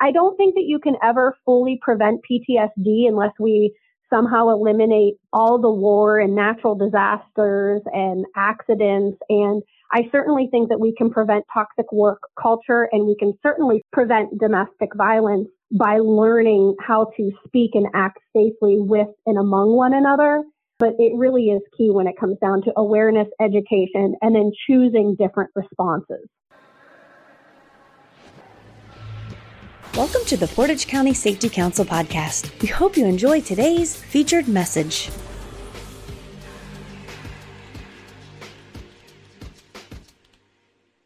I don't think that you can ever fully prevent PTSD unless we somehow eliminate all the war and natural disasters and accidents. And I certainly think that we can prevent toxic work culture and we can certainly prevent domestic violence by learning how to speak and act safely with and among one another. But it really is key when it comes down to awareness, education, and then choosing different responses. Welcome to the Portage County Safety Council podcast. We hope you enjoy today's featured message.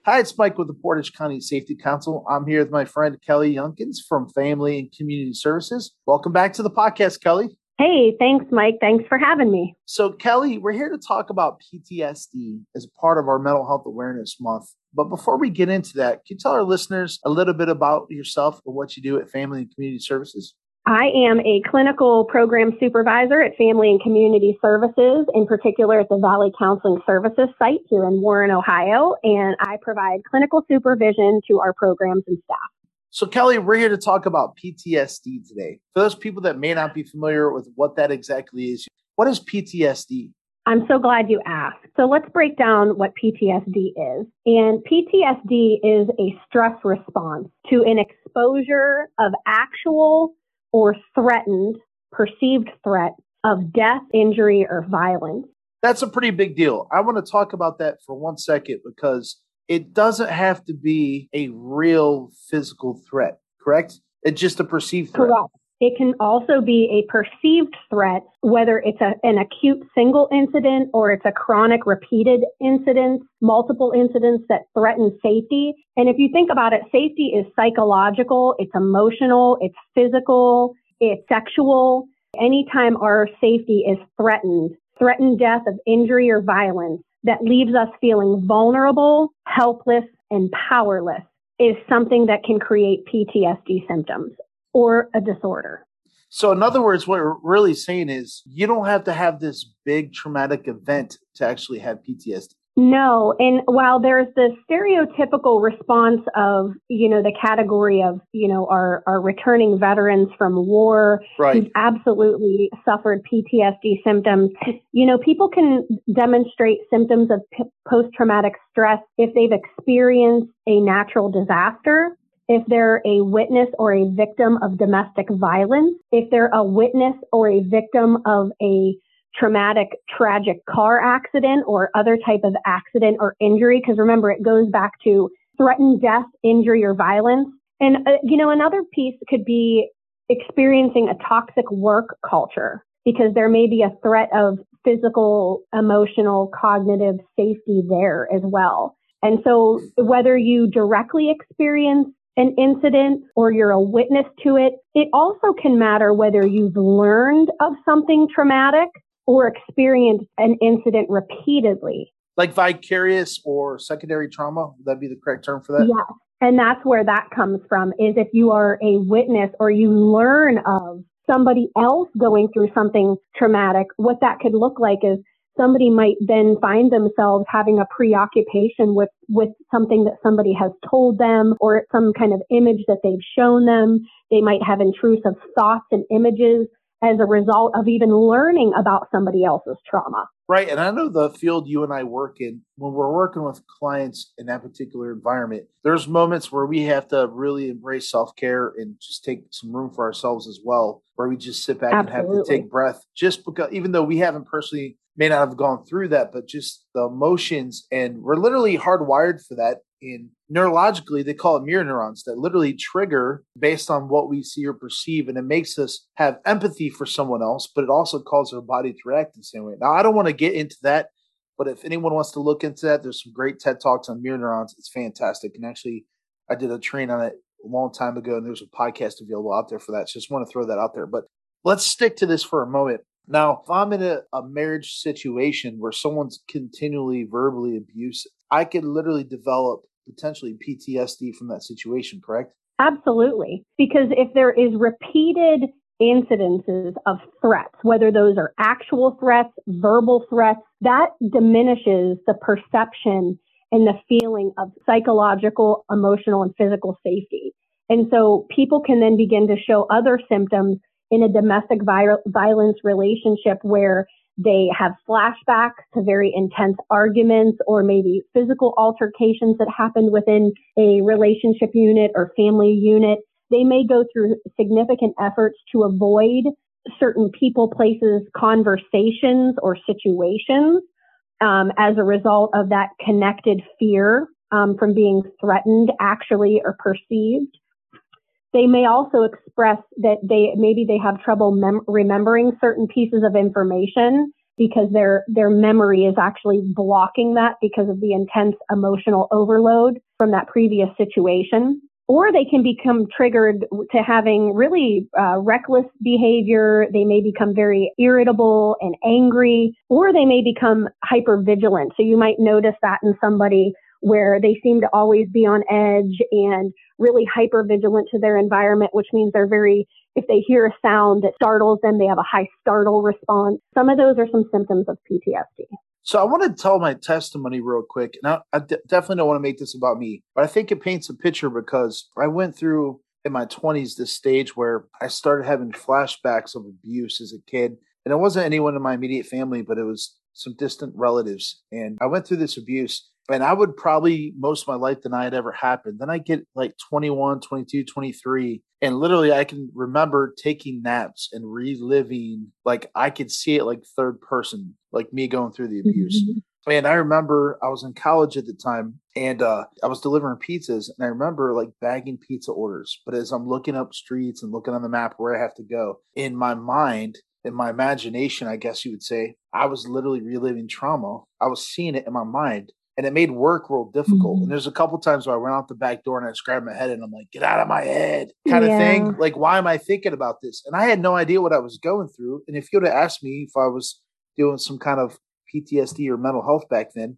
Hi, it's Mike with the Portage County Safety Council. I'm here with my friend Kelly Yunkins from Family and Community Services. Welcome back to the podcast, Kelly. Hey, thanks, Mike. Thanks for having me. So, Kelly, we're here to talk about PTSD as part of our Mental Health Awareness Month. But before we get into that, can you tell our listeners a little bit about yourself and what you do at Family and Community Services? I am a clinical program supervisor at Family and Community Services, in particular at the Valley Counseling Services site here in Warren, Ohio, and I provide clinical supervision to our programs and staff. So, Kelly, we're here to talk about PTSD today. For those people that may not be familiar with what that exactly is, what is PTSD? I'm so glad you asked. So, let's break down what PTSD is. And PTSD is a stress response to an exposure of actual or threatened, perceived threat of death, injury, or violence. That's a pretty big deal. I want to talk about that for one second because it doesn't have to be a real physical threat, correct? It's just a perceived threat. Correct. It can also be a perceived threat, whether it's a, an acute single incident or it's a chronic repeated incident, multiple incidents that threaten safety. And if you think about it, safety is psychological, it's emotional, it's physical, it's sexual. Anytime our safety is threatened, threatened death of injury or violence, that leaves us feeling vulnerable, helpless, and powerless is something that can create PTSD symptoms or a disorder. So, in other words, what we're really saying is you don't have to have this big traumatic event to actually have PTSD. No. And while there's the stereotypical response of, you know, the category of, you know, our, our returning veterans from war right. who've absolutely suffered PTSD symptoms, you know, people can demonstrate symptoms of p- post traumatic stress if they've experienced a natural disaster. If they're a witness or a victim of domestic violence, if they're a witness or a victim of a traumatic, tragic car accident or other type of accident or injury. Because remember, it goes back to threatened death, injury, or violence. And, uh, you know, another piece could be experiencing a toxic work culture because there may be a threat of physical, emotional, cognitive safety there as well. And so whether you directly experience an incident or you're a witness to it, it also can matter whether you've learned of something traumatic or experienced an incident repeatedly. Like vicarious or secondary trauma, would that be the correct term for that? Yeah. And that's where that comes from is if you are a witness or you learn of somebody else going through something traumatic, what that could look like is somebody might then find themselves having a preoccupation with, with something that somebody has told them or some kind of image that they've shown them. They might have intrusive thoughts and images as a result of even learning about somebody else's trauma. Right. And I know the field you and I work in, when we're working with clients in that particular environment, there's moments where we have to really embrace self care and just take some room for ourselves as well, where we just sit back Absolutely. and have to take breath just because, even though we haven't personally may not have gone through that, but just the emotions. And we're literally hardwired for that in neurologically they call it mirror neurons that literally trigger based on what we see or perceive and it makes us have empathy for someone else but it also causes our body to react in the same way. Now i don't want to get into that but if anyone wants to look into that there's some great ted talks on mirror neurons. It's fantastic and actually i did a train on it a long time ago and there's a podcast available out there for that so just want to throw that out there. But let's stick to this for a moment. Now, if I'm in a, a marriage situation where someone's continually verbally abusive, I could literally develop potentially PTSD from that situation, correct? Absolutely. Because if there is repeated incidences of threats, whether those are actual threats, verbal threats, that diminishes the perception and the feeling of psychological, emotional, and physical safety. And so people can then begin to show other symptoms in a domestic violence relationship where they have flashbacks to very intense arguments or maybe physical altercations that happened within a relationship unit or family unit. They may go through significant efforts to avoid certain people, places, conversations, or situations um, as a result of that connected fear um, from being threatened actually or perceived. They may also express that they maybe they have trouble mem- remembering certain pieces of information because their their memory is actually blocking that because of the intense emotional overload from that previous situation or they can become triggered to having really uh, reckless behavior. They may become very irritable and angry, or they may become hyper vigilant. So you might notice that in somebody where they seem to always be on edge and really hyper vigilant to their environment, which means they're very, if they hear a sound that startles them, they have a high startle response. Some of those are some symptoms of PTSD. So I want to tell my testimony real quick. Now, I definitely don't want to make this about me, but I think it paints a picture because I went through in my 20s this stage where I started having flashbacks of abuse as a kid. And it wasn't anyone in my immediate family, but it was some distant relatives. And I went through this abuse and I would probably most of my life deny it ever happened. Then I get like 21, 22, 23, and literally I can remember taking naps and reliving, like I could see it like third person, like me going through the abuse. Mm-hmm. And I remember I was in college at the time and uh, I was delivering pizzas. And I remember like bagging pizza orders. But as I'm looking up streets and looking on the map where I have to go, in my mind, in my imagination, I guess you would say, I was literally reliving trauma. I was seeing it in my mind and it made work real difficult. Mm-hmm. And there's a couple times where I went out the back door and I just grabbed my head and I'm like, get out of my head kind yeah. of thing. Like, why am I thinking about this? And I had no idea what I was going through. And if you would have asked me if I was doing some kind of PTSD or mental health back then,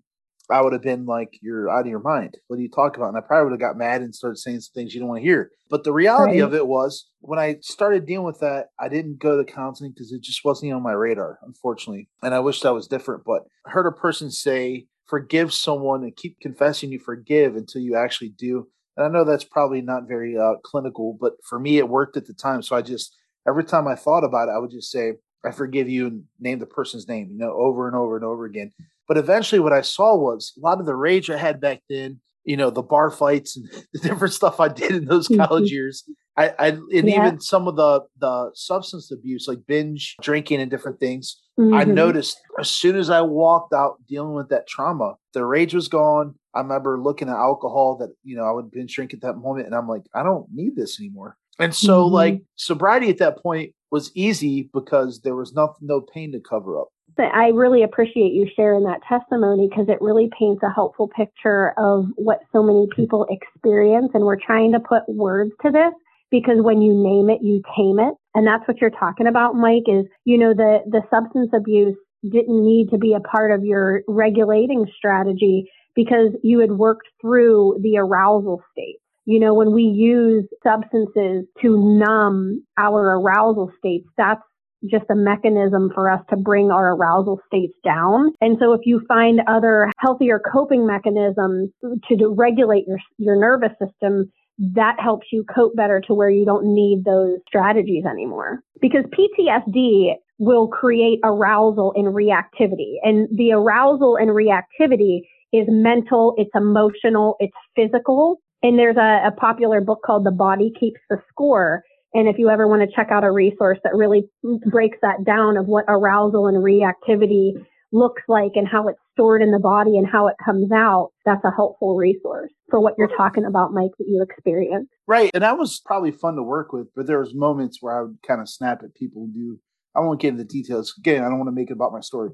I would have been like, you're out of your mind. What are you talking about? And I probably would have got mad and started saying some things you don't want to hear. But the reality right. of it was when I started dealing with that, I didn't go to counseling because it just wasn't on my radar, unfortunately. And I wish that was different. But I heard a person say, forgive someone and keep confessing you forgive until you actually do. And I know that's probably not very uh, clinical, but for me, it worked at the time. So I just, every time I thought about it, I would just say, I forgive you and name the person's name, you know, over and over and over again. But eventually, what I saw was a lot of the rage I had back then, you know, the bar fights and the different stuff I did in those college years. I, I and yeah. even some of the the substance abuse, like binge drinking and different things. Mm-hmm. I noticed as soon as I walked out dealing with that trauma, the rage was gone. I remember looking at alcohol that, you know, I would binge drink at that moment and I'm like, I don't need this anymore. And so mm-hmm. like sobriety at that point was easy because there was no, no pain to cover up. But I really appreciate you sharing that testimony because it really paints a helpful picture of what so many people experience. And we're trying to put words to this because when you name it, you tame it. And that's what you're talking about, Mike, is, you know, the, the substance abuse didn't need to be a part of your regulating strategy because you had worked through the arousal state. You know, when we use substances to numb our arousal states, that's just a mechanism for us to bring our arousal states down. And so if you find other healthier coping mechanisms to regulate your, your nervous system, that helps you cope better to where you don't need those strategies anymore. Because PTSD will create arousal and reactivity. And the arousal and reactivity is mental, it's emotional, it's physical. And there's a, a popular book called The Body Keeps the Score. And if you ever want to check out a resource that really breaks that down of what arousal and reactivity looks like and how it's stored in the body and how it comes out, that's a helpful resource for what you're talking about, Mike, that you experience. Right. And that was probably fun to work with, but there was moments where I would kind of snap at people and do I won't get into the details. Again, I don't want to make it about my story.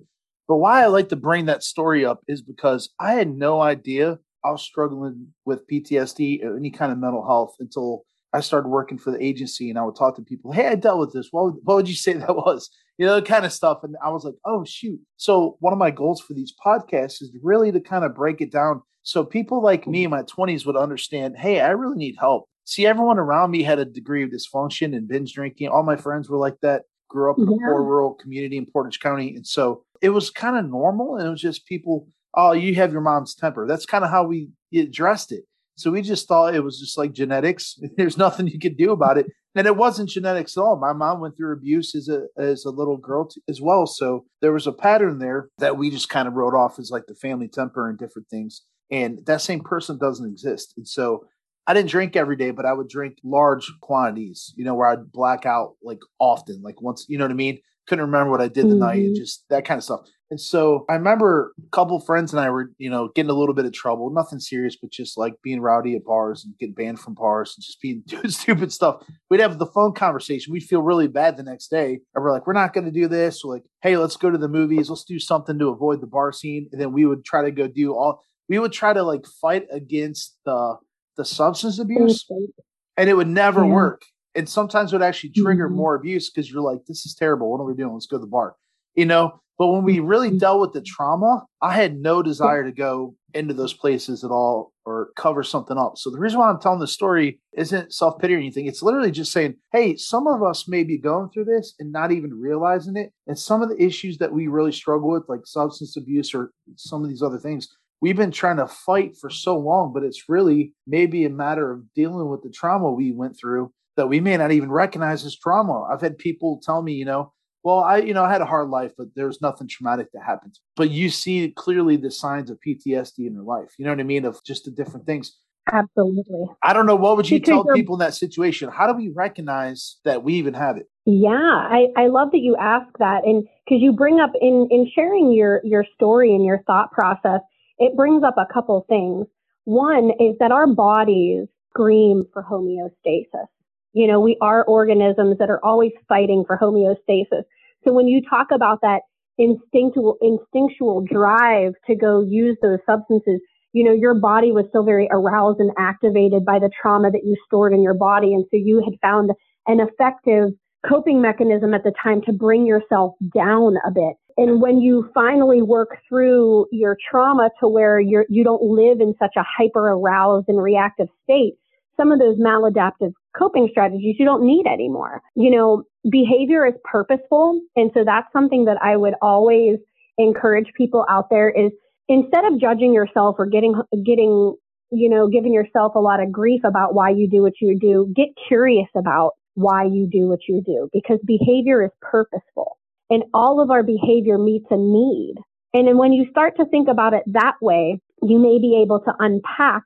But why I like to bring that story up is because I had no idea I was struggling with PTSD or any kind of mental health until I started working for the agency and I would talk to people, hey, I dealt with this. What would, what would you say that was? You know, kind of stuff. And I was like, oh, shoot. So, one of my goals for these podcasts is really to kind of break it down so people like me in my 20s would understand, hey, I really need help. See, everyone around me had a degree of dysfunction and binge drinking. All my friends were like that grew up in yeah. a poor rural community in Portage County. And so it was kind of normal. And it was just people, oh, you have your mom's temper. That's kind of how we addressed it. So we just thought it was just like genetics. There's nothing you could do about it. And it wasn't genetics at all. My mom went through abuse as a as a little girl t- as well. So there was a pattern there that we just kind of wrote off as like the family temper and different things. And that same person doesn't exist. And so I didn't drink every day, but I would drink large quantities, you know, where I'd black out like often, like once, you know what I mean? Couldn't remember what I did the mm-hmm. night and just that kind of stuff. And so I remember a couple friends and I were, you know, getting a little bit of trouble, nothing serious, but just like being rowdy at bars and getting banned from bars and just being doing stupid stuff. We'd have the phone conversation. We'd feel really bad the next day. And we're like, we're not going to do this. We're like, hey, let's go to the movies. Let's do something to avoid the bar scene. And then we would try to go do all, we would try to like fight against the, the substance abuse and it would never yeah. work. And sometimes it would actually trigger mm-hmm. more abuse because you're like, this is terrible. What are we doing? Let's go to the bar. You know, but when we really mm-hmm. dealt with the trauma, I had no desire to go into those places at all or cover something up. So the reason why I'm telling this story isn't self pity or anything. It's literally just saying, hey, some of us may be going through this and not even realizing it. And some of the issues that we really struggle with, like substance abuse or some of these other things, we've been trying to fight for so long, but it's really maybe a matter of dealing with the trauma we went through that we may not even recognize as trauma. I've had people tell me, you know, well, I, you know, I had a hard life, but there's nothing traumatic that happened. But you see clearly the signs of PTSD in your life. You know what I mean? Of just the different things. Absolutely. I don't know. What would you because tell people in that situation? How do we recognize that we even have it? Yeah, I, I love that you ask that. And because you bring up in, in sharing your, your story and your thought process, it brings up a couple things. One is that our bodies scream for homeostasis. You know, we are organisms that are always fighting for homeostasis. So when you talk about that instinctual, instinctual drive to go use those substances, you know, your body was still very aroused and activated by the trauma that you stored in your body. And so you had found an effective coping mechanism at the time to bring yourself down a bit. And when you finally work through your trauma to where you're, you don't live in such a hyper aroused and reactive state, some of those maladaptive coping strategies you don't need anymore. You know, behavior is purposeful. And so that's something that I would always encourage people out there is instead of judging yourself or getting, getting, you know, giving yourself a lot of grief about why you do what you do, get curious about why you do what you do because behavior is purposeful and all of our behavior meets a need. And then when you start to think about it that way, you may be able to unpack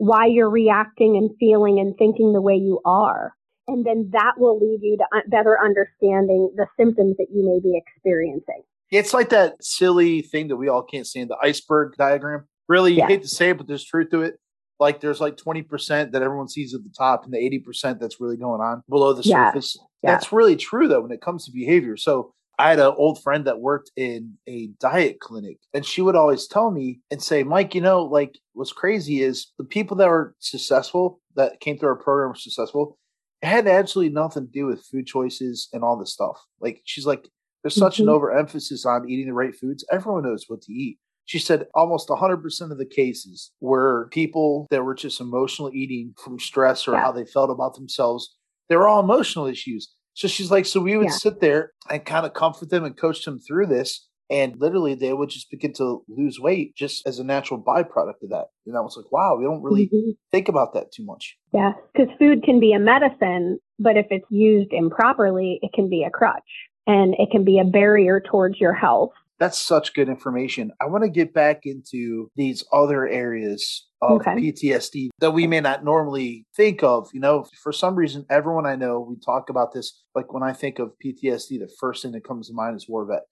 why you're reacting and feeling and thinking the way you are. And then that will lead you to better understanding the symptoms that you may be experiencing. It's like that silly thing that we all can't stand the iceberg diagram. Really, you yeah. hate to say it, but there's truth to it. Like there's like 20% that everyone sees at the top and the 80% that's really going on below the yeah. surface. Yeah. That's really true though when it comes to behavior. So I had an old friend that worked in a diet clinic, and she would always tell me and say, Mike, you know, like what's crazy is the people that were successful, that came through our program were successful, it had absolutely nothing to do with food choices and all this stuff. Like, she's like, there's such mm-hmm. an overemphasis on eating the right foods. Everyone knows what to eat. She said almost 100% of the cases were people that were just emotional eating from stress or yeah. how they felt about themselves. They were all emotional issues. So she's like, so we would yeah. sit there and kind of comfort them and coach them through this. And literally, they would just begin to lose weight just as a natural byproduct of that. And I was like, wow, we don't really mm-hmm. think about that too much. Yeah, because food can be a medicine, but if it's used improperly, it can be a crutch and it can be a barrier towards your health. That's such good information. I want to get back into these other areas of okay. PTSD that we may not normally think of. You know, for some reason, everyone I know, we talk about this. Like when I think of PTSD, the first thing that comes to mind is war vet.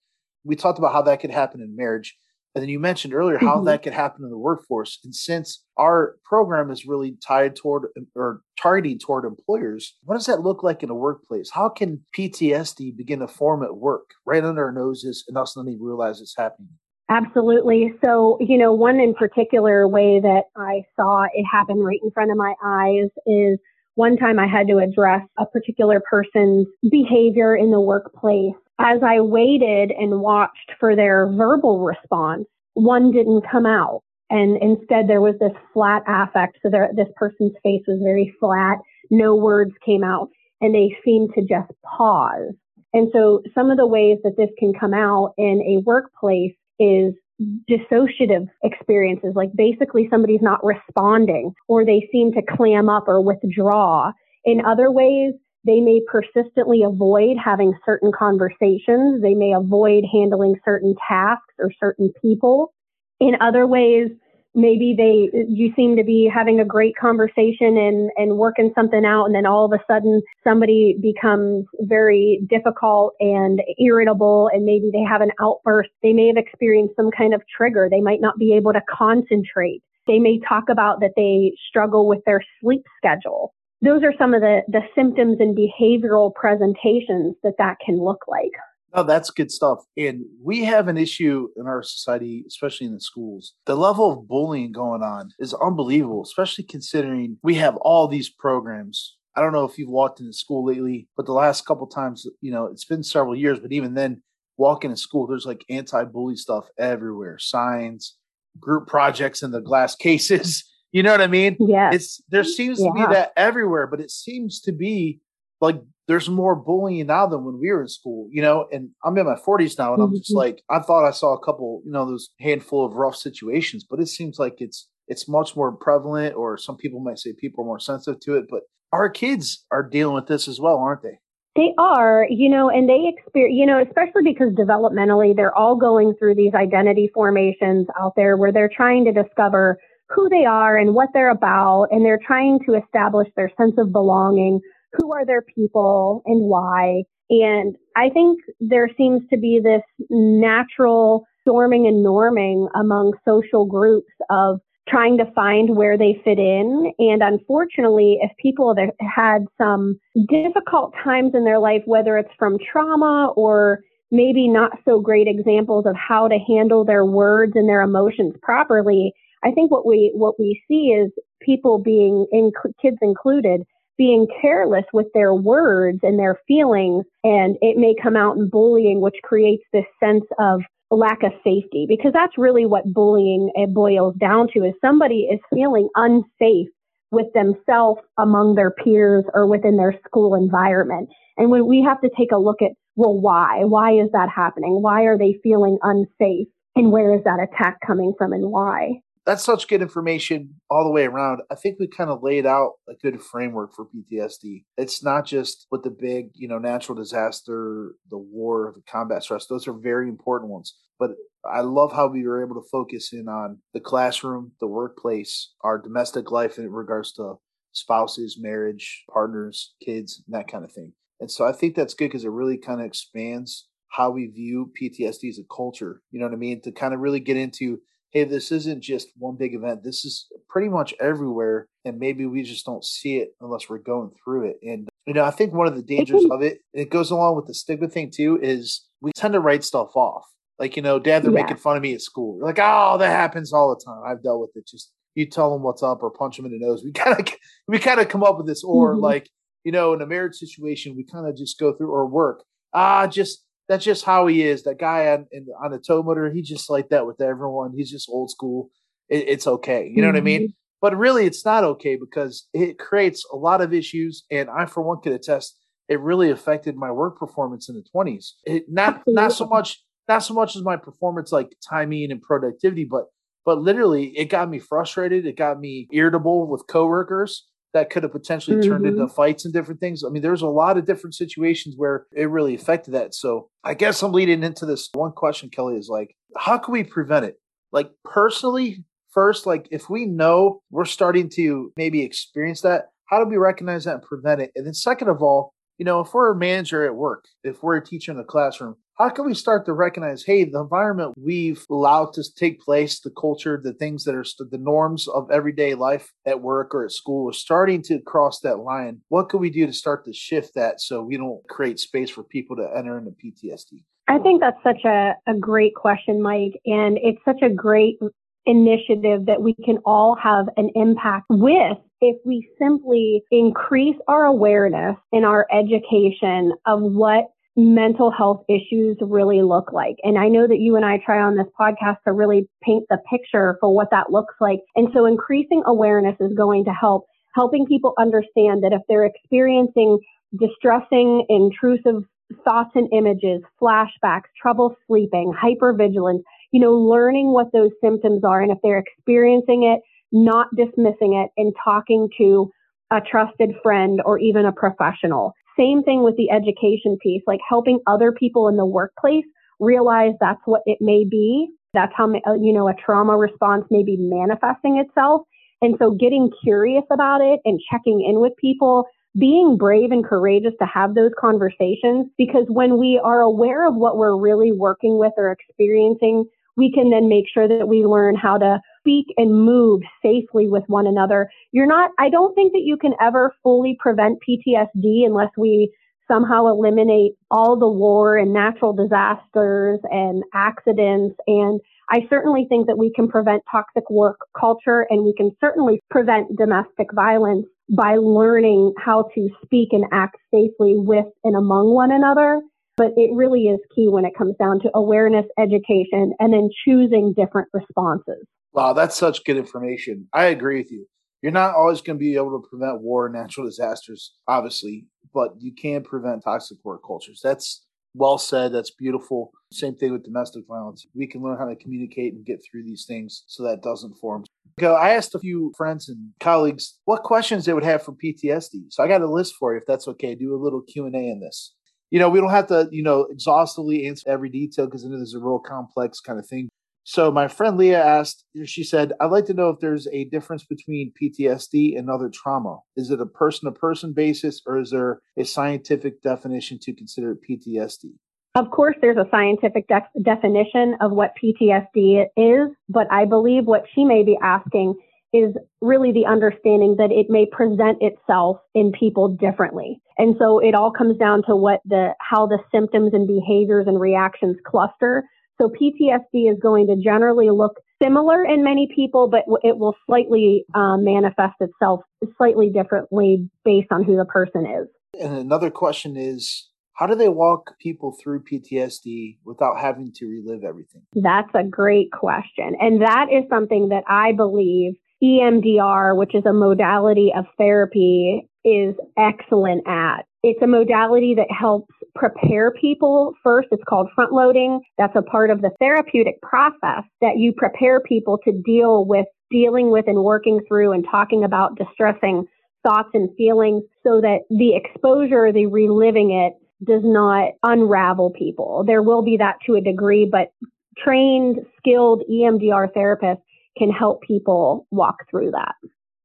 We talked about how that could happen in marriage. And then you mentioned earlier how mm-hmm. that could happen in the workforce. And since our program is really tied toward or targeting toward employers, what does that look like in a workplace? How can PTSD begin to form at work right under our noses and us not even realize it's happening? Absolutely. So, you know, one in particular way that I saw it happen right in front of my eyes is one time I had to address a particular person's behavior in the workplace. As I waited and watched for their verbal response, one didn't come out. And instead there was this flat affect. So there, this person's face was very flat. No words came out and they seemed to just pause. And so some of the ways that this can come out in a workplace is mm-hmm. dissociative experiences, like basically somebody's not responding or they seem to clam up or withdraw. In other ways, they may persistently avoid having certain conversations. They may avoid handling certain tasks or certain people. In other ways, maybe they you seem to be having a great conversation and and working something out and then all of a sudden somebody becomes very difficult and irritable and maybe they have an outburst. They may have experienced some kind of trigger. They might not be able to concentrate. They may talk about that they struggle with their sleep schedule. Those are some of the the symptoms and behavioral presentations that that can look like no, that's good stuff. And we have an issue in our society, especially in the schools. The level of bullying going on is unbelievable, especially considering we have all these programs. I don't know if you've walked into school lately, but the last couple times, you know, it's been several years, but even then, walking in school, there's like anti bully stuff everywhere signs, group projects in the glass cases. You know what I mean? Yeah. It's there seems yeah. to be that everywhere, but it seems to be like there's more bullying now than when we were in school, you know, and I'm in my 40s now and I'm just mm-hmm. like, I thought I saw a couple, you know, those handful of rough situations, but it seems like it's, it's much more prevalent, or some people might say people are more sensitive to it, but our kids are dealing with this as well, aren't they? They are, you know, and they experience, you know, especially because developmentally they're all going through these identity formations out there where they're trying to discover who they are and what they're about, and they're trying to establish their sense of belonging who are their people and why. And I think there seems to be this natural storming and norming among social groups of trying to find where they fit in. And unfortunately, if people have had some difficult times in their life, whether it's from trauma or maybe not so great examples of how to handle their words and their emotions properly, I think what we what we see is people being in, kids included being careless with their words and their feelings, and it may come out in bullying, which creates this sense of lack of safety because that's really what bullying boils down to is somebody is feeling unsafe with themselves among their peers or within their school environment. And when we have to take a look at, well, why? Why is that happening? Why are they feeling unsafe? And where is that attack coming from and why? That's such good information all the way around. I think we kind of laid out a good framework for PTSD. It's not just with the big, you know, natural disaster, the war, the combat stress. Those are very important ones. But I love how we were able to focus in on the classroom, the workplace, our domestic life in regards to spouses, marriage, partners, kids, that kind of thing. And so I think that's good because it really kind of expands how we view PTSD as a culture. You know what I mean? To kind of really get into hey, this isn't just one big event. This is pretty much everywhere. And maybe we just don't see it unless we're going through it. And, you know, I think one of the dangers of it, it goes along with the stigma thing too, is we tend to write stuff off. Like, you know, dad, they're yeah. making fun of me at school. You're like, oh, that happens all the time. I've dealt with it. Just you tell them what's up or punch them in the nose. We kind of, we kind of come up with this, or mm-hmm. like, you know, in a marriage situation, we kind of just go through or work. Ah, just that's just how he is. That guy on in, on the tow motor, he's just like that with everyone. He's just old school. It, it's okay. You know mm-hmm. what I mean? Mm-hmm. But really, it's not okay because it creates a lot of issues. And I, for one, could attest it really affected my work performance in the twenties. It not Absolutely. not so much not so much as my performance like timing and productivity, but but literally it got me frustrated. It got me irritable with coworkers that could have potentially mm-hmm. turned into mm-hmm. fights and different things. I mean, there's a lot of different situations where it really affected that. So I guess I'm leading into this one question, Kelly, is like, how can we prevent it? Like personally, first, like if we know we're starting to maybe experience that, how do we recognize that and prevent it? And then second of all, you know, if we're a manager at work, if we're a teacher in the classroom, how can we start to recognize hey the environment we've allowed to take place the culture the things that are the norms of everyday life at work or at school is starting to cross that line? What can we do to start to shift that so we don't create space for people to enter into ptsd i think that's such a, a great question mike and it's such a great initiative that we can all have an impact with if we simply increase our awareness in our education of what mental health issues really look like. And I know that you and I try on this podcast to really paint the picture for what that looks like. And so increasing awareness is going to help helping people understand that if they're experiencing distressing, intrusive thoughts and images, flashbacks, trouble sleeping, hypervigilance, you know, learning what those symptoms are and if they're experiencing it, not dismissing it and talking to a trusted friend or even a professional. Same thing with the education piece, like helping other people in the workplace realize that's what it may be. That's how, uh, you know, a trauma response may be manifesting itself. And so getting curious about it and checking in with people, being brave and courageous to have those conversations, because when we are aware of what we're really working with or experiencing, we can then make sure that we learn how to speak and move safely with one another. You're not, I don't think that you can ever fully prevent PTSD unless we somehow eliminate all the war and natural disasters and accidents. And I certainly think that we can prevent toxic work culture and we can certainly prevent domestic violence by learning how to speak and act safely with and among one another. But it really is key when it comes down to awareness, education, and then choosing different responses. Wow, that's such good information. I agree with you. You're not always going to be able to prevent war and natural disasters, obviously, but you can prevent toxic work cultures. That's well said. That's beautiful. Same thing with domestic violence. We can learn how to communicate and get through these things so that doesn't form. I asked a few friends and colleagues what questions they would have for PTSD. So I got a list for you, if that's okay. Do a little Q and A in this. You know, we don't have to, you know, exhaustively answer every detail because I know there's a real complex kind of thing. So my friend Leah asked, she said, I'd like to know if there's a difference between PTSD and other trauma. Is it a person to person basis or is there a scientific definition to consider PTSD? Of course, there's a scientific de- definition of what PTSD is, but I believe what she may be asking is really the understanding that it may present itself in people differently. And so it all comes down to what the, how the symptoms and behaviors and reactions cluster so PTSD is going to generally look similar in many people, but it will slightly um, manifest itself slightly differently based on who the person is. And another question is how do they walk people through PTSD without having to relive everything? That's a great question. And that is something that I believe EMDR, which is a modality of therapy, is excellent at. It's a modality that helps prepare people first. It's called front loading. That's a part of the therapeutic process that you prepare people to deal with dealing with and working through and talking about distressing thoughts and feelings so that the exposure, the reliving it does not unravel people. There will be that to a degree, but trained, skilled EMDR therapists can help people walk through that.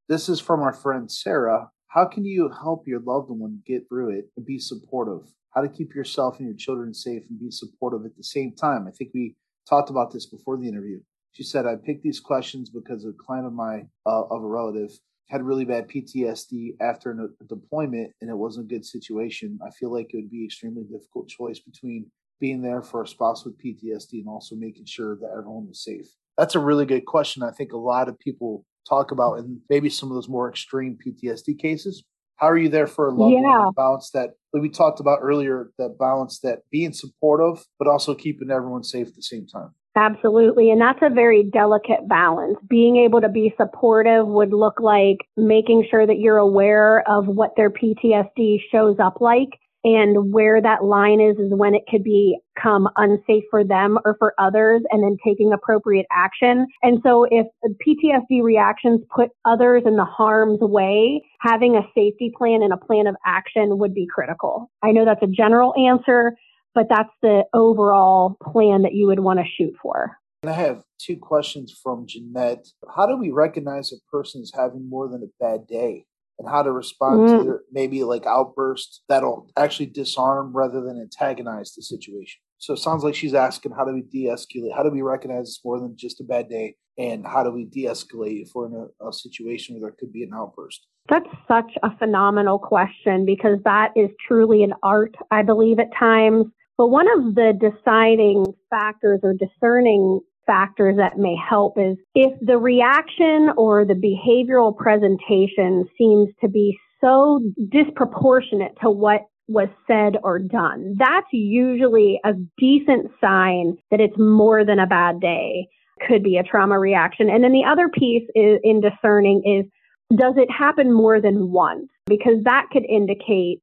This is from our friend Sarah. How can you help your loved one get through it and be supportive? How to keep yourself and your children safe and be supportive at the same time? I think we talked about this before the interview. She said, I picked these questions because a client of my uh, of a relative had really bad PTSD after a deployment and it wasn't a good situation. I feel like it would be extremely difficult choice between being there for a spouse with PTSD and also making sure that everyone was safe. That's a really good question. I think a lot of people talk about in maybe some of those more extreme PTSD cases. How are you there for a loved yeah. Balance that like we talked about earlier, that balance that being supportive, but also keeping everyone safe at the same time. Absolutely. And that's a very delicate balance. Being able to be supportive would look like making sure that you're aware of what their PTSD shows up like and where that line is is when it could become unsafe for them or for others and then taking appropriate action. And so if PTSD reactions put others in the harm's way, having a safety plan and a plan of action would be critical. I know that's a general answer, but that's the overall plan that you would want to shoot for. I have two questions from Jeanette. How do we recognize a person is having more than a bad day? And how to respond mm. to maybe like outbursts that'll actually disarm rather than antagonize the situation. So it sounds like she's asking how do we de-escalate? How do we recognize it's more than just a bad day? And how do we de-escalate if we're in a, a situation where there could be an outburst? That's such a phenomenal question because that is truly an art, I believe, at times. But one of the deciding factors or discerning factors that may help is if the reaction or the behavioral presentation seems to be so disproportionate to what was said or done. That's usually a decent sign that it's more than a bad day. Could be a trauma reaction. And then the other piece is in discerning is does it happen more than once? Because that could indicate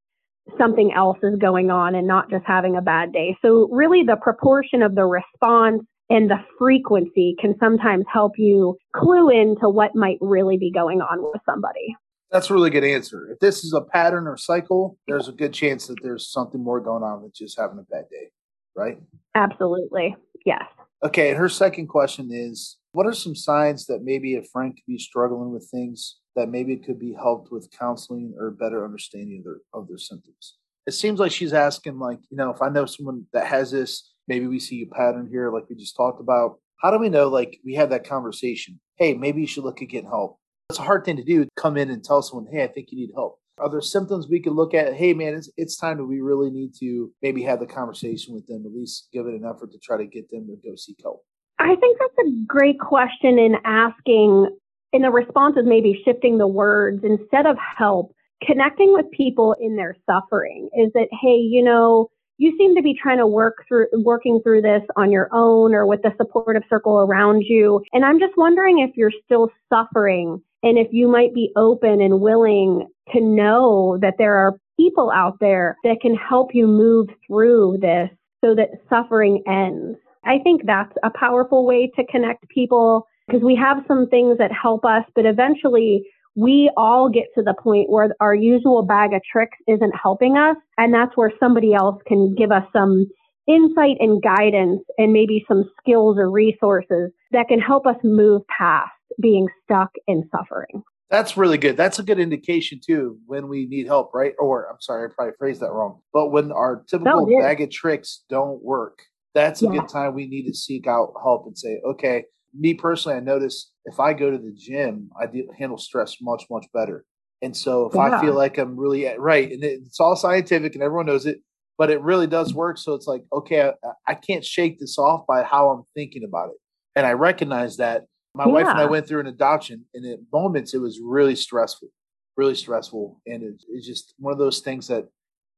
something else is going on and not just having a bad day. So really the proportion of the response and the frequency can sometimes help you clue into what might really be going on with somebody. That's a really good answer. If this is a pattern or cycle, there's a good chance that there's something more going on than just having a bad day, right? Absolutely. Yes. Okay. And her second question is What are some signs that maybe a friend could be struggling with things that maybe could be helped with counseling or better understanding of their, of their symptoms? It seems like she's asking, like, you know, if I know someone that has this, maybe we see a pattern here, like we just talked about. How do we know, like, we had that conversation? Hey, maybe you should look at getting help it's a hard thing to do. Come in and tell someone, "Hey, I think you need help." Are there symptoms we can look at? Hey, man, it's it's time that we really need to maybe have the conversation with them. At least give it an effort to try to get them to go seek help. I think that's a great question in asking. In the response is maybe shifting the words instead of help, connecting with people in their suffering. Is that hey, you know, you seem to be trying to work through working through this on your own or with the supportive circle around you and i'm just wondering if you're still suffering and if you might be open and willing to know that there are people out there that can help you move through this so that suffering ends. I think that's a powerful way to connect people because we have some things that help us, but eventually we all get to the point where our usual bag of tricks isn't helping us. And that's where somebody else can give us some insight and guidance and maybe some skills or resources that can help us move past being stuck in suffering. That's really good. That's a good indication too when we need help, right? Or I'm sorry, I probably phrased that wrong. But when our typical no, bag of tricks don't work, that's a yeah. good time we need to seek out help and say, okay, me personally, I notice if I go to the gym, I handle stress much, much better. And so if yeah. I feel like I'm really at, right, and it's all scientific and everyone knows it, but it really does work. So it's like, okay, I, I can't shake this off by how I'm thinking about it. And I recognize that my yeah. wife and I went through an adoption, and at moments it was really stressful, really stressful, and it, it's just one of those things that,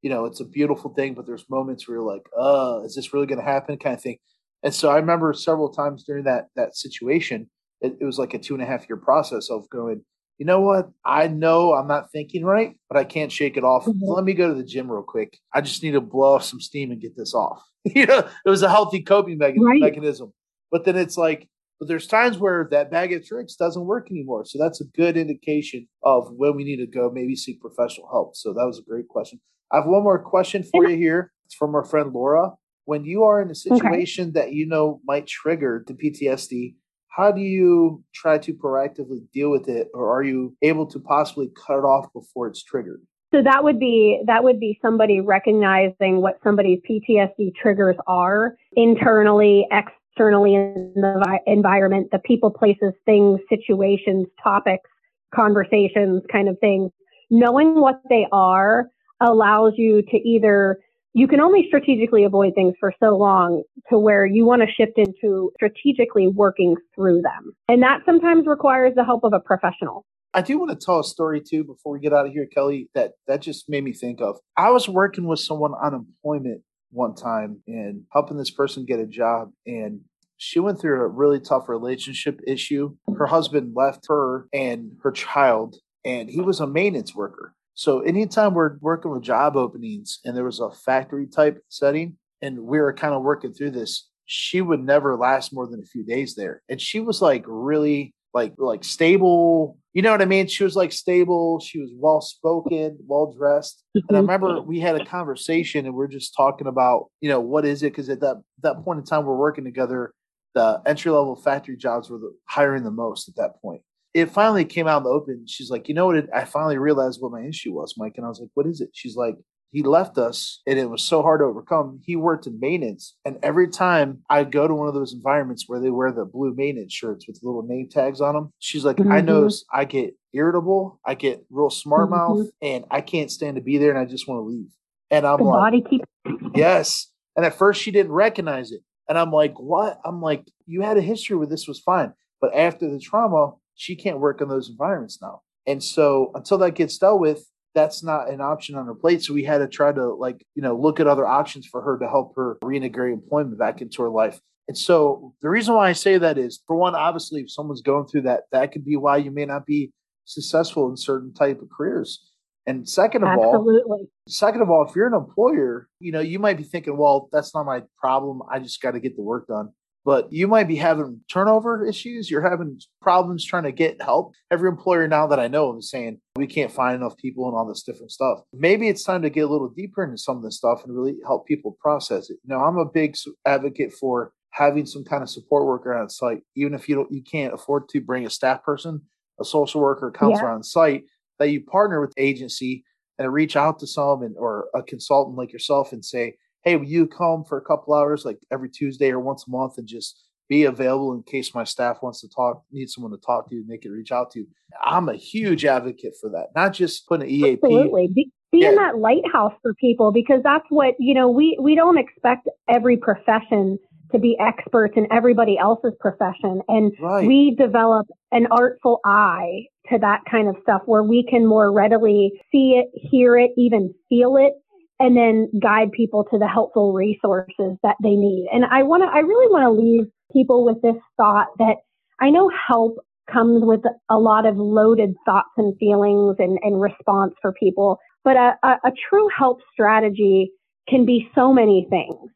you know, it's a beautiful thing, but there's moments where you're like, "Uh, is this really going to happen?" kind of thing. And so I remember several times during that that situation, it, it was like a two and a half year process of going, you know what? I know I'm not thinking right, but I can't shake it off. Mm-hmm. Let me go to the gym real quick. I just need to blow off some steam and get this off. you know, it was a healthy coping me- right. mechanism. But then it's like but there's times where that bag of tricks doesn't work anymore. So that's a good indication of when we need to go maybe seek professional help. So that was a great question. I have one more question for you here. It's from our friend Laura. When you are in a situation okay. that you know might trigger the PTSD, how do you try to proactively deal with it or are you able to possibly cut it off before it's triggered? So that would be that would be somebody recognizing what somebody's PTSD triggers are internally, externally in the environment, the people, places, things, situations, topics, conversations, kind of things. Knowing what they are allows you to either you can only strategically avoid things for so long to where you want to shift into strategically working through them. And that sometimes requires the help of a professional. I do want to tell a story too before we get out of here, Kelly, that that just made me think of. I was working with someone on employment one time and helping this person get a job. And she went through a really tough relationship issue. Her husband left her and her child, and he was a maintenance worker. So anytime we're working with job openings and there was a factory type setting and we were kind of working through this, she would never last more than a few days there. And she was like really like like stable. You know what I mean? She was like stable. She was well spoken, well dressed. And I mm-hmm. remember we had a conversation and we are just talking about, you know, what is it? Because at that that point in time we're working together, the entry level factory jobs were the, hiring the most at that point. It finally came out in the open. She's like, you know what? It, I finally realized what my issue was, Mike. And I was like, what is it? She's like, he left us and it was so hard to overcome. He worked in maintenance. And every time I go to one of those environments where they wear the blue maintenance shirts with little name tags on them, she's like, mm-hmm. I notice I get irritable, I get real smart mouth, mm-hmm. and I can't stand to be there and I just want to leave. And I'm the like, body keeps yes. And at first she didn't recognize it. And I'm like, what? I'm like, you had a history where this was fine. But after the trauma, she can't work in those environments now. And so until that gets dealt with, that's not an option on her plate. So we had to try to like, you know, look at other options for her to help her reintegrate employment back into her life. And so the reason why I say that is for one, obviously, if someone's going through that, that could be why you may not be successful in certain type of careers. And second of Absolutely. all, second of all, if you're an employer, you know, you might be thinking, well, that's not my problem. I just got to get the work done. But you might be having turnover issues. You're having problems trying to get help. Every employer now that I know is saying we can't find enough people and all this different stuff. Maybe it's time to get a little deeper into some of this stuff and really help people process it. You know, I'm a big advocate for having some kind of support worker on site, even if you don't, you can't afford to bring a staff person, a social worker, counselor yeah. on site, that you partner with the agency and reach out to some and or a consultant like yourself and say, hey, will you come for a couple hours, like every Tuesday or once a month, and just be available in case my staff wants to talk, need someone to talk to, and they can reach out to. You. I'm a huge advocate for that, not just putting an EAP. Absolutely. Be, being yeah. that lighthouse for people because that's what, you know, we, we don't expect every profession to be experts in everybody else's profession. And right. we develop an artful eye to that kind of stuff where we can more readily see it, hear it, even feel it and then guide people to the helpful resources that they need. And I want to, I really want to leave people with this thought that I know help comes with a lot of loaded thoughts and feelings and, and response for people, but a, a, a true help strategy can be so many things.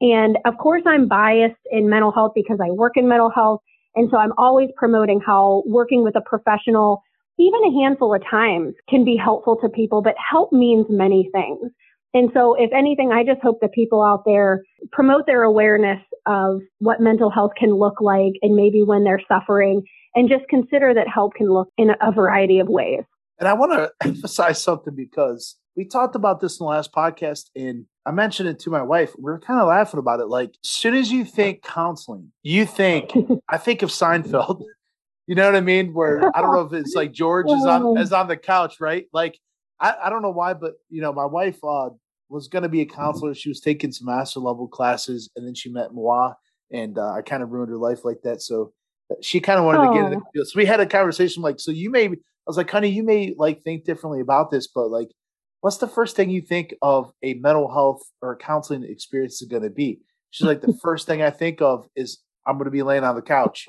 And of course, I'm biased in mental health because I work in mental health. And so I'm always promoting how working with a professional, even a handful of times, can be helpful to people, but help means many things. And so, if anything, I just hope that people out there promote their awareness of what mental health can look like and maybe when they're suffering and just consider that help can look in a variety of ways. And I want to emphasize something because we talked about this in the last podcast and I mentioned it to my wife. We were kind of laughing about it. Like, as soon as you think counseling, you think, I think of Seinfeld. You know what I mean? Where I don't know if it's like George is on is on the couch, right? Like I, I don't know why, but you know, my wife uh, was going to be a counselor. She was taking some master level classes, and then she met Moi, and uh, I kind of ruined her life like that. So uh, she kind of wanted oh. to get in the oh. field. So we had a conversation like, so you may, I was like, honey, you may like think differently about this, but like, what's the first thing you think of a mental health or counseling experience is going to be? She's like, the first thing I think of is I'm going to be laying on the couch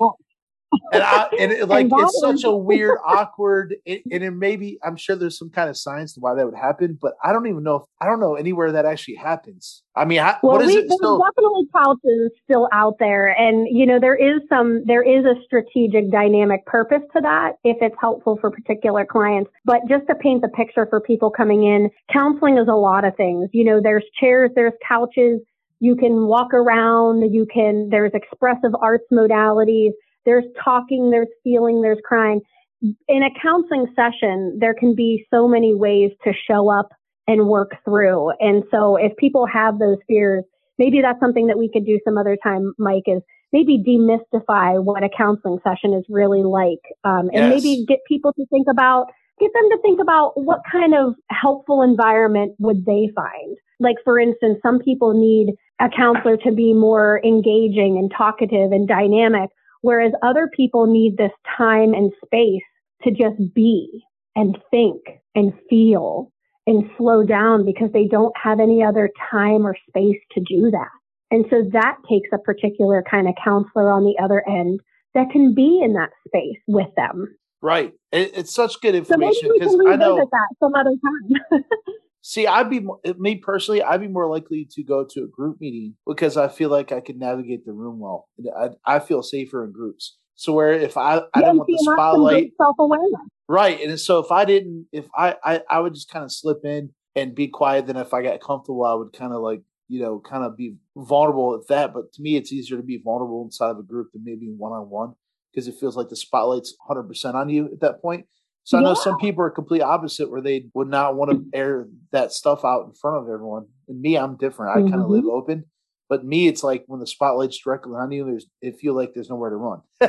and I and it, like and it's such a weird, awkward, it, and it maybe I'm sure there's some kind of science to why that would happen, but I don't even know if I don't know anywhere that actually happens. I mean, I, well, we, there's still? definitely couches still out there, and you know there is some there is a strategic dynamic purpose to that if it's helpful for particular clients. But just to paint the picture for people coming in, counseling is a lot of things. You know, there's chairs, there's couches. You can walk around. You can. There's expressive arts modalities there's talking, there's feeling, there's crying. In a counseling session, there can be so many ways to show up and work through. And so if people have those fears, maybe that's something that we could do some other time, Mike, is maybe demystify what a counseling session is really like. Um, and yes. maybe get people to think about, get them to think about what kind of helpful environment would they find. Like, for instance, some people need a counselor to be more engaging and talkative and dynamic. Whereas other people need this time and space to just be and think and feel and slow down because they don't have any other time or space to do that. And so that takes a particular kind of counselor on the other end that can be in that space with them. Right. it's such good information because so I know that some other time. See, I'd be me personally. I'd be more likely to go to a group meeting because I feel like I can navigate the room well. I, I feel safer in groups. So where if I I don't want the spotlight, self awareness, right? And so if I didn't, if I, I I would just kind of slip in and be quiet. Then if I got comfortable, I would kind of like you know kind of be vulnerable at that. But to me, it's easier to be vulnerable inside of a group than maybe one on one because it feels like the spotlight's 100 percent on you at that point. So I know some people are complete opposite where they would not want to air that stuff out in front of everyone. And me, I'm different. I mm-hmm. kind of live open. But me, it's like when the spotlight's directly on you, there's it feel like there's nowhere to run.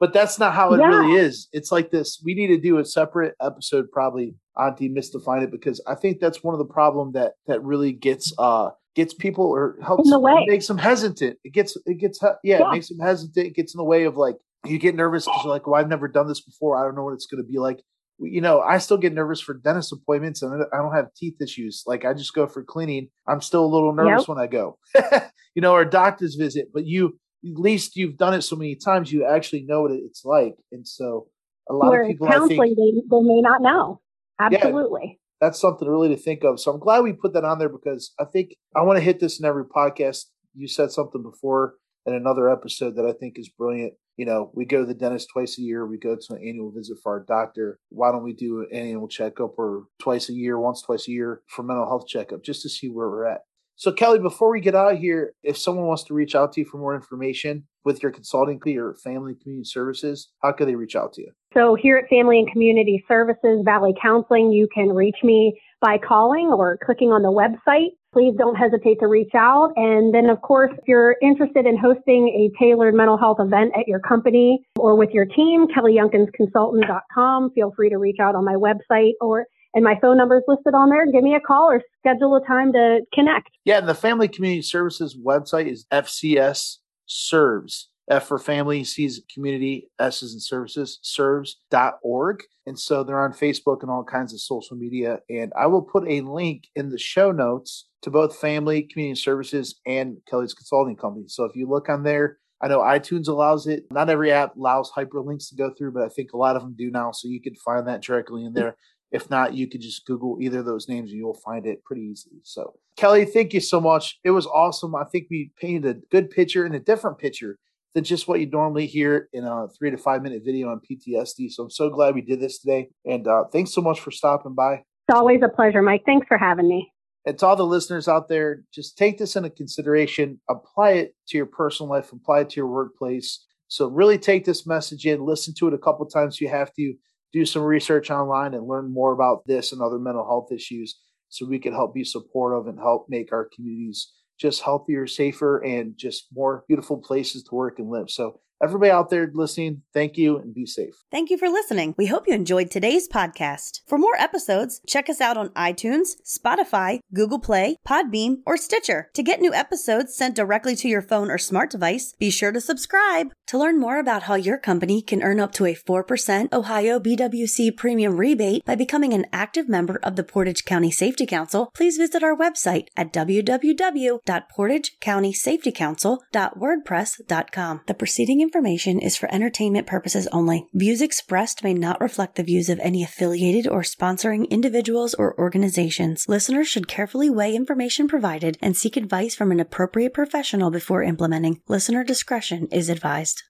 but that's not how it yeah. really is. It's like this. We need to do a separate episode probably on demystifying it because I think that's one of the problem that that really gets uh gets people or helps makes them hesitant. It gets it gets yeah, yeah, it makes them hesitant. It gets in the way of like you get nervous because you're like, well, I've never done this before. I don't know what it's going to be like. You know, I still get nervous for dentist appointments and I don't have teeth issues. Like I just go for cleaning. I'm still a little nervous yep. when I go, you know, or doctor's visit, but you, at least you've done it so many times, you actually know what it's like. And so a lot of people, counseling, I think, they, they may not know. Absolutely. Yeah, that's something really to think of. So I'm glad we put that on there because I think I want to hit this in every podcast. You said something before in another episode that I think is brilliant. You know, we go to the dentist twice a year. We go to an annual visit for our doctor. Why don't we do an annual checkup or twice a year, once, twice a year for mental health checkup just to see where we're at? So, Kelly, before we get out of here, if someone wants to reach out to you for more information with your consulting or family community services, how can they reach out to you? So, here at Family and Community Services Valley Counseling, you can reach me by calling or clicking on the website. Please don't hesitate to reach out. And then, of course, if you're interested in hosting a tailored mental health event at your company or with your team, kellyyunkinsconsultant.com. Feel free to reach out on my website or and my phone number is listed on there. Give me a call or schedule a time to connect. Yeah, and the Family Community Services website is FCS Serves. F for family, C's community, S is in services, serves.org. And so they're on Facebook and all kinds of social media. And I will put a link in the show notes to both family, community services, and Kelly's consulting company. So if you look on there, I know iTunes allows it. Not every app allows hyperlinks to go through, but I think a lot of them do now. So you can find that directly in there. If not, you could just Google either of those names and you'll find it pretty easily. So, Kelly, thank you so much. It was awesome. I think we painted a good picture and a different picture than just what you normally hear in a three to five minute video on PTSD. So, I'm so glad we did this today. And uh, thanks so much for stopping by. It's always a pleasure, Mike. Thanks for having me. And to all the listeners out there, just take this into consideration, apply it to your personal life, apply it to your workplace. So, really take this message in, listen to it a couple times you have to do some research online and learn more about this and other mental health issues so we can help be supportive and help make our communities just healthier, safer, and just more beautiful places to work and live. So Everybody out there listening, thank you and be safe. Thank you for listening. We hope you enjoyed today's podcast. For more episodes, check us out on iTunes, Spotify, Google Play, Podbean, or Stitcher. To get new episodes sent directly to your phone or smart device, be sure to subscribe. To learn more about how your company can earn up to a 4% Ohio BWC premium rebate by becoming an active member of the Portage County Safety Council, please visit our website at www.portagecounty.safetycouncil.wordpress.com. The preceding information is for entertainment purposes only. Views expressed may not reflect the views of any affiliated or sponsoring individuals or organizations. Listeners should carefully weigh information provided and seek advice from an appropriate professional before implementing. Listener discretion is advised.